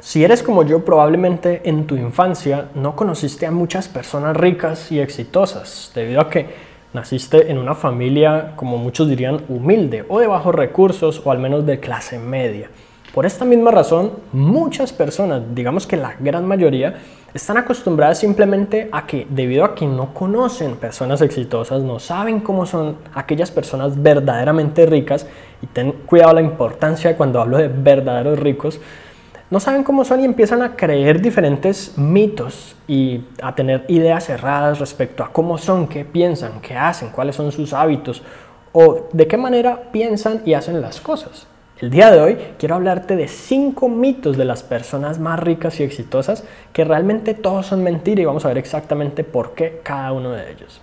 Si eres como yo, probablemente en tu infancia no conociste a muchas personas ricas y exitosas, debido a que naciste en una familia, como muchos dirían, humilde o de bajos recursos o al menos de clase media. Por esta misma razón, muchas personas, digamos que la gran mayoría, están acostumbradas simplemente a que debido a que no conocen personas exitosas, no saben cómo son aquellas personas verdaderamente ricas, y ten cuidado la importancia cuando hablo de verdaderos ricos, no saben cómo son y empiezan a creer diferentes mitos y a tener ideas erradas respecto a cómo son, qué piensan, qué hacen, cuáles son sus hábitos o de qué manera piensan y hacen las cosas. El día de hoy quiero hablarte de cinco mitos de las personas más ricas y exitosas que realmente todos son mentira y vamos a ver exactamente por qué cada uno de ellos.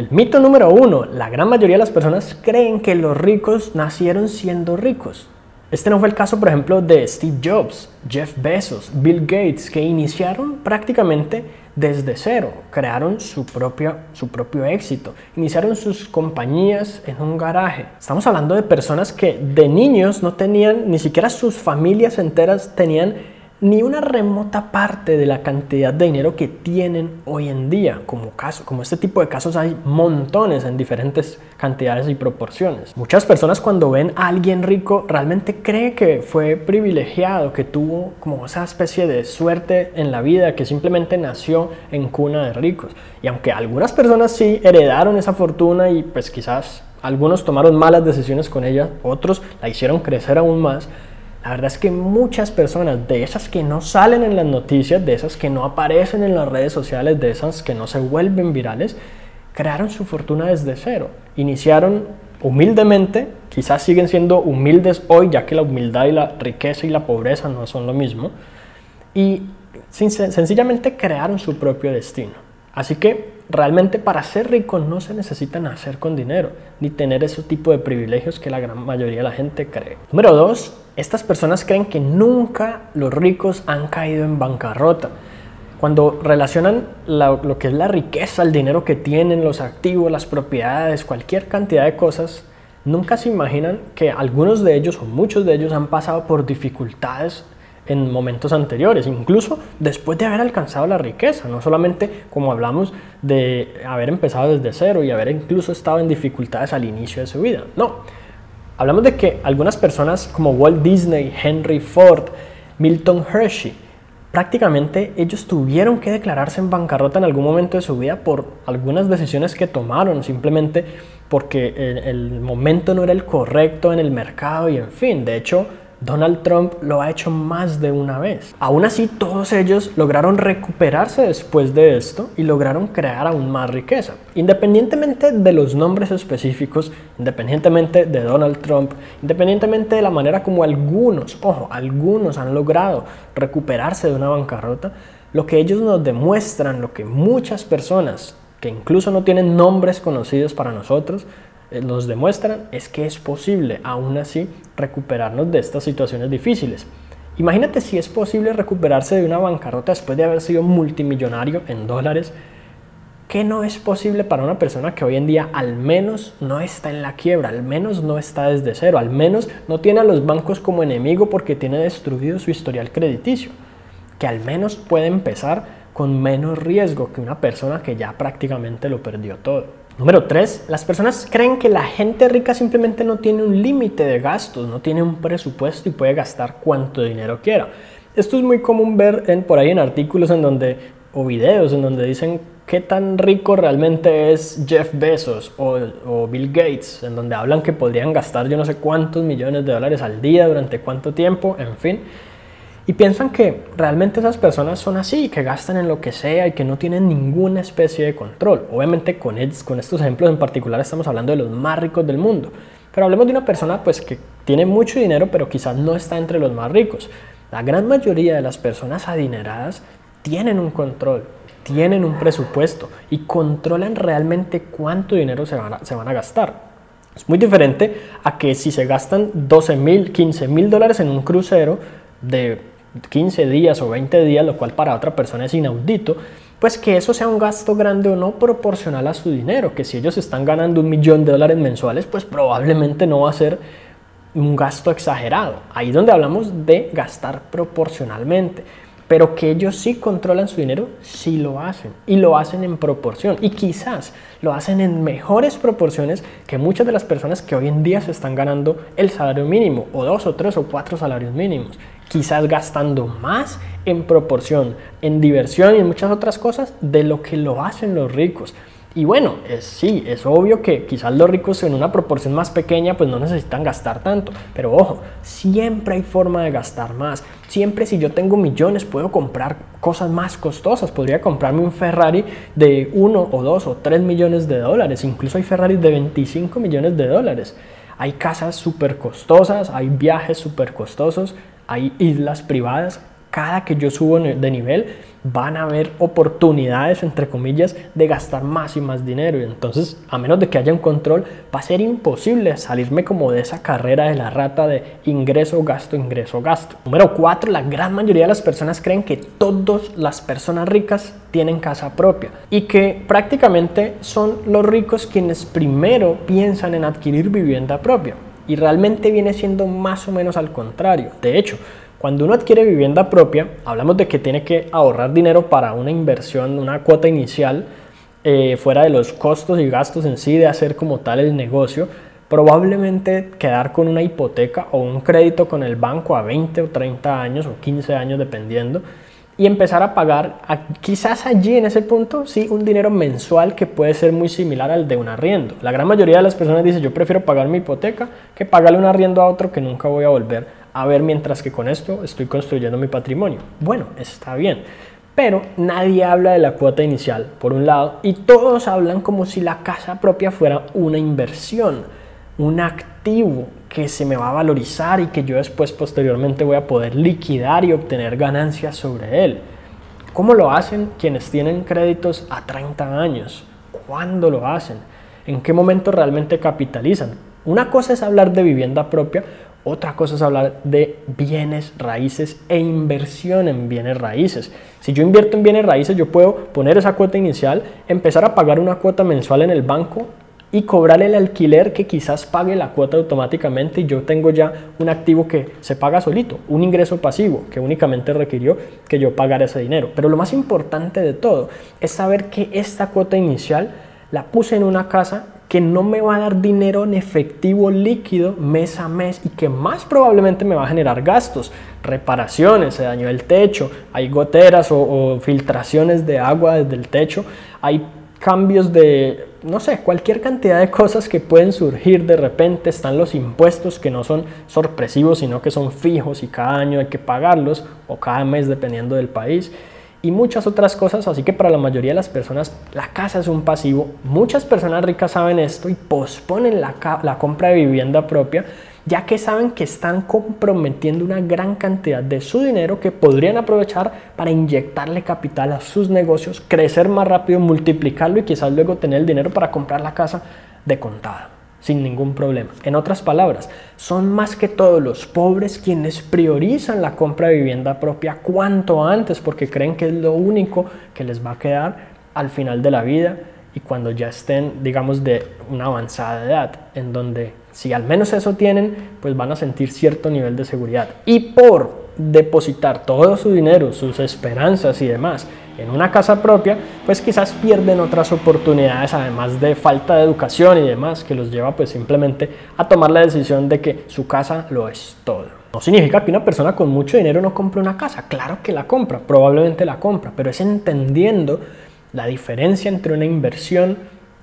El mito número uno, la gran mayoría de las personas creen que los ricos nacieron siendo ricos. Este no fue el caso, por ejemplo, de Steve Jobs, Jeff Bezos, Bill Gates, que iniciaron prácticamente desde cero, crearon su propio, su propio éxito, iniciaron sus compañías en un garaje. Estamos hablando de personas que de niños no tenían, ni siquiera sus familias enteras tenían ni una remota parte de la cantidad de dinero que tienen hoy en día. Como, caso, como este tipo de casos hay montones en diferentes cantidades y proporciones. Muchas personas cuando ven a alguien rico realmente creen que fue privilegiado, que tuvo como esa especie de suerte en la vida, que simplemente nació en cuna de ricos. Y aunque algunas personas sí heredaron esa fortuna y pues quizás algunos tomaron malas decisiones con ella, otros la hicieron crecer aún más, la verdad es que muchas personas, de esas que no salen en las noticias, de esas que no aparecen en las redes sociales, de esas que no se vuelven virales, crearon su fortuna desde cero. Iniciaron humildemente, quizás siguen siendo humildes hoy, ya que la humildad y la riqueza y la pobreza no son lo mismo, y sencillamente crearon su propio destino. Así que realmente para ser rico no se necesita nacer con dinero, ni tener ese tipo de privilegios que la gran mayoría de la gente cree. Número dos, estas personas creen que nunca los ricos han caído en bancarrota. Cuando relacionan lo que es la riqueza, el dinero que tienen, los activos, las propiedades, cualquier cantidad de cosas, nunca se imaginan que algunos de ellos o muchos de ellos han pasado por dificultades en momentos anteriores, incluso después de haber alcanzado la riqueza, no solamente como hablamos de haber empezado desde cero y haber incluso estado en dificultades al inicio de su vida. No, hablamos de que algunas personas como Walt Disney, Henry Ford, Milton Hershey, prácticamente ellos tuvieron que declararse en bancarrota en algún momento de su vida por algunas decisiones que tomaron, simplemente porque el, momento no era el correcto en el mercado y en fin, de hecho Donald Trump lo ha hecho más de una vez. Aún así, todos ellos lograron recuperarse después de esto y lograron crear aún más riqueza. Independientemente de los nombres específicos, independientemente de Donald Trump, independientemente de la manera como algunos, ojo, algunos han logrado recuperarse de una bancarrota, lo que ellos nos demuestran, lo que muchas personas que incluso no tienen nombres conocidos para nosotros, nos demuestran es que es posible aún así recuperarnos de estas situaciones difíciles. Imagínate si es posible recuperarse de una bancarrota después de haber sido multimillonario en dólares. ¿Qué no es posible para una persona que hoy en día al menos no está en la quiebra, al menos no está desde cero, al menos no tiene a los bancos como enemigo porque tiene destruido su historial crediticio? Que al menos puede empezar con menos riesgo que una persona que ya prácticamente lo perdió todo. Número 3. Las personas creen que la gente rica simplemente no tiene un límite de gastos, no tiene un presupuesto y puede gastar cuanto dinero quiera. Esto es muy común ver en, por ahí en artículos en donde, o videos en donde dicen qué tan rico realmente es Jeff Bezos o, o Bill Gates, en donde hablan que podrían gastar yo no sé cuántos millones de dólares al día, durante cuánto tiempo, en fin y piensan que realmente esas personas son así, que gastan en lo que sea y que no tienen ninguna especie de control. Obviamente con, con estos ejemplos en particular estamos hablando de los más ricos del mundo, pero hablemos de una persona pues que tiene mucho dinero pero quizás no está entre los más ricos. La gran mayoría de las personas adineradas tienen un control, tienen un presupuesto y controlan realmente cuánto dinero se van a, se van a gastar. Es muy diferente a que si se gastan 12 mil, 15 mil dólares en un crucero de 15 días o 20 días, lo cual para otra persona es inaudito, pues que eso sea un gasto grande o no proporcional a su dinero, que si ellos están ganando un millón de dólares mensuales, pues probablemente no va a ser un gasto exagerado. Ahí donde hablamos de gastar proporcionalmente pero que ellos sí controlan su dinero, sí lo hacen y lo hacen en proporción y quizás lo hacen en mejores proporciones que muchas de las personas que hoy en día se están ganando el salario mínimo o dos o tres o cuatro salarios mínimos, quizás gastando más en proporción en diversión y en muchas otras cosas de lo que lo hacen los ricos. Y bueno, es, sí, es obvio que quizás los ricos en una proporción más pequeña pues no necesitan gastar tanto, pero ojo, siempre hay forma de gastar más. Siempre si yo tengo millones puedo comprar cosas más costosas. Podría comprarme un Ferrari de 1 o 2 o 3 millones de dólares. Incluso hay Ferraris de 25 millones de dólares. Hay casas súper costosas, hay viajes súper costosos, hay islas privadas. Cada que yo subo de nivel van a haber oportunidades, entre comillas, de gastar más y más dinero. Y entonces, a menos de que haya un control, va a ser imposible salirme como de esa carrera de la rata de ingreso, gasto, ingreso, gasto. Número cuatro, la gran mayoría de las personas creen que todas las personas ricas tienen casa propia y que prácticamente son los ricos quienes primero piensan en adquirir vivienda propia. Y realmente viene siendo más o menos al contrario. De hecho, cuando uno adquiere vivienda propia, hablamos de que tiene que ahorrar dinero para una inversión, una cuota inicial, eh, fuera de los costos y gastos en sí de hacer como tal el negocio, probablemente quedar con una hipoteca o un crédito con el banco a 20 o 30 años o 15 años dependiendo y empezar a pagar quizás allí en ese punto sí un dinero mensual que puede ser muy similar al de un arriendo. La gran mayoría de las personas dice yo prefiero pagar mi hipoteca que pagarle un arriendo a otro que nunca voy a volver a ver mientras que con esto estoy construyendo mi patrimonio. Bueno, está bien. Pero nadie habla de la cuota inicial, por un lado, y todos hablan como si la casa propia fuera una inversión, un activo que se me va a valorizar y que yo después posteriormente voy a poder liquidar y obtener ganancias sobre él. ¿Cómo lo hacen quienes tienen créditos a 30 años? ¿Cuándo lo hacen? ¿En qué momento realmente capitalizan? Una cosa es hablar de vivienda propia, otra cosa es hablar de bienes raíces e inversión en bienes raíces. Si yo invierto en bienes raíces, yo puedo poner esa cuota inicial, empezar a pagar una cuota mensual en el banco y cobrar el alquiler que quizás pague la cuota automáticamente y yo tengo ya un activo que se paga solito, un ingreso pasivo que únicamente requirió que yo pagara ese dinero. Pero lo más importante de todo es saber que esta cuota inicial la puse en una casa que no me va a dar dinero en efectivo líquido mes a mes y que más probablemente me va a generar gastos, reparaciones, se dañó el techo, hay goteras o, filtraciones de agua desde el techo, hay cambios de, no sé, cualquier cantidad de cosas que pueden surgir de repente, están los impuestos que no son sorpresivos, sino que son fijos y cada año hay que pagarlos o cada mes dependiendo del país y muchas otras cosas, así que para la mayoría de las personas la casa es un pasivo. Muchas personas ricas saben esto y posponen la, la, compra de vivienda propia, ya que saben que están comprometiendo una gran cantidad de su dinero que podrían aprovechar para inyectarle capital a sus negocios, crecer más rápido, multiplicarlo y quizás luego tener el dinero para comprar la casa de contada sin ningún problema. En otras palabras, son más que todos los pobres quienes priorizan la compra de vivienda propia cuanto antes porque creen que es lo único que les va a quedar al final de la vida y cuando ya estén, digamos, de una avanzada edad, en donde si al menos eso tienen, pues van a sentir cierto nivel de seguridad. Y por depositar todo su dinero, sus esperanzas y demás en una casa propia, pues quizás pierden otras oportunidades, además de falta de educación y demás, que los lleva pues simplemente a tomar la decisión de que su casa lo es todo. No significa que una persona con mucho dinero no compre una casa, claro que la compra, probablemente la compra, pero es entendiendo la diferencia entre una inversión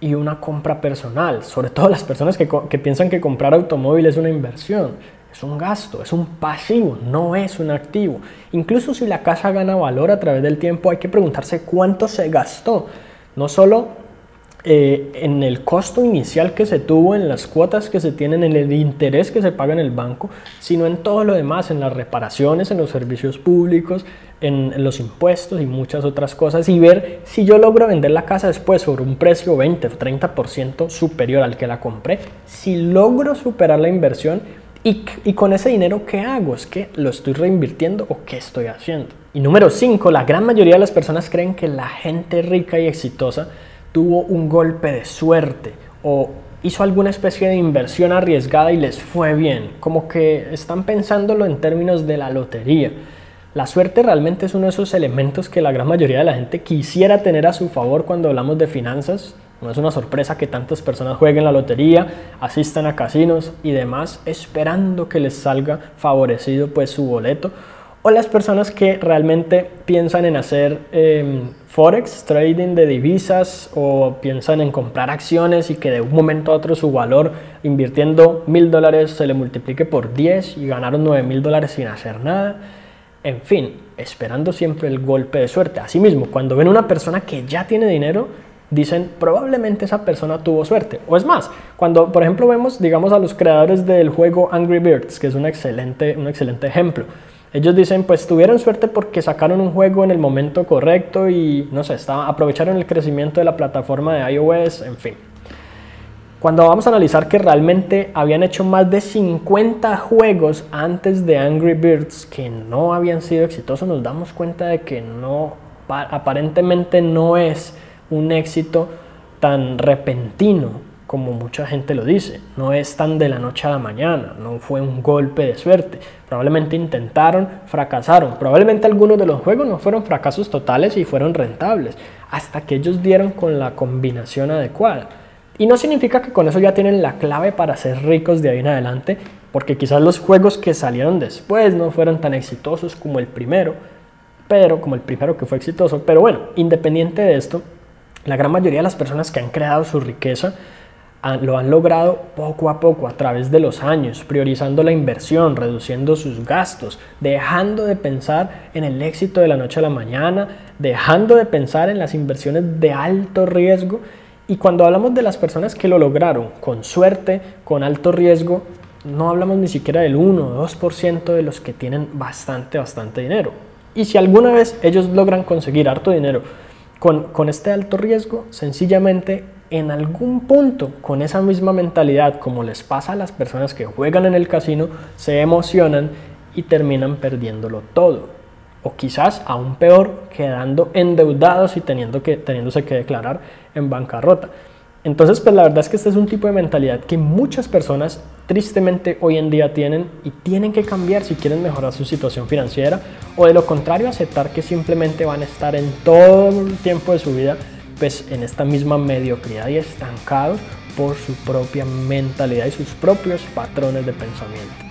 y una compra personal, sobre todo las personas que, que piensan que comprar automóvil es una inversión. Es un gasto, es un pasivo, no es un activo. Incluso si la casa gana valor a través del tiempo, hay que preguntarse cuánto se gastó. No solo eh, en el costo inicial que se tuvo, en las cuotas que se tienen, en el interés que se paga en el banco, sino en todo lo demás, en las reparaciones, en los servicios públicos, en, en, los impuestos y muchas otras cosas y ver si yo logro vender la casa después sobre un precio 20 o 30% superior al que la compré, si logro superar la inversión y, con ese dinero, ¿qué hago? ¿Es que lo estoy reinvirtiendo o qué estoy haciendo? Y número 5, la gran mayoría de las personas creen que la gente rica y exitosa tuvo un golpe de suerte o hizo alguna especie de inversión arriesgada y les fue bien, como que están pensándolo en términos de la lotería. La suerte realmente es uno de esos elementos que la gran mayoría de la gente quisiera tener a su favor cuando hablamos de finanzas. No es una sorpresa que tantas personas jueguen la lotería, asistan a casinos y demás esperando que les salga favorecido pues su boleto o las personas que realmente piensan en hacer em, forex, trading de divisas o piensan en comprar acciones y que de un momento a otro su valor invirtiendo mil dólares se le multiplique por 10 y ganaron 9 mil dólares sin hacer nada. En fin, esperando siempre el golpe de suerte. Asimismo, cuando ven una persona que ya tiene dinero, dicen probablemente esa persona tuvo suerte. O es más, cuando por ejemplo vemos, digamos, a los creadores del juego Angry Birds, que es un excelente, un excelente ejemplo ellos dicen, pues tuvieron suerte porque sacaron un juego en el momento correcto y, no sé, aprovecharon el crecimiento de la plataforma de iOS, en fin. Cuando vamos a analizar que realmente habían hecho más de 50 juegos antes de Angry Birds que no habían sido exitosos, nos damos cuenta de que no, aparentemente no es un éxito tan repentino como mucha gente lo dice. No es tan de la noche a la mañana, no fue un golpe de suerte. Probablemente intentaron, fracasaron. Probablemente algunos de los juegos no fueron fracasos totales y fueron rentables, hasta que ellos dieron con la combinación adecuada. Y no significa que con eso ya tienen la clave para ser ricos de ahí en adelante, porque quizás los juegos que salieron después no fueron tan exitosos como el primero, pero como el primero que fue exitoso. Pero bueno, independiente de esto, la gran mayoría de las personas que han creado su riqueza lo han logrado poco a poco a través de los años, priorizando la inversión, reduciendo sus gastos, dejando de pensar en el éxito de la noche a la mañana, dejando de pensar en las inversiones de alto riesgo. Y cuando hablamos de las personas que lo lograron con suerte, con alto riesgo, no hablamos ni siquiera del 1 o 2% de los que tienen bastante, bastante dinero. Y si alguna vez ellos logran conseguir harto dinero con, este alto riesgo, sencillamente en algún punto con esa misma mentalidad, como les pasa a las personas que juegan en el casino, se emocionan y terminan perdiéndolo todo. O quizás aún peor, quedando endeudados y teniendo que, teniéndose que declarar en bancarrota. Entonces, pues la verdad es que este es un tipo de mentalidad que muchas personas tristemente hoy en día tienen y tienen que cambiar si quieren mejorar su situación financiera o de lo contrario aceptar que simplemente van a estar en todo el tiempo de su vida pues, en esta misma mediocridad y estancados por su propia mentalidad y sus propios patrones de pensamiento.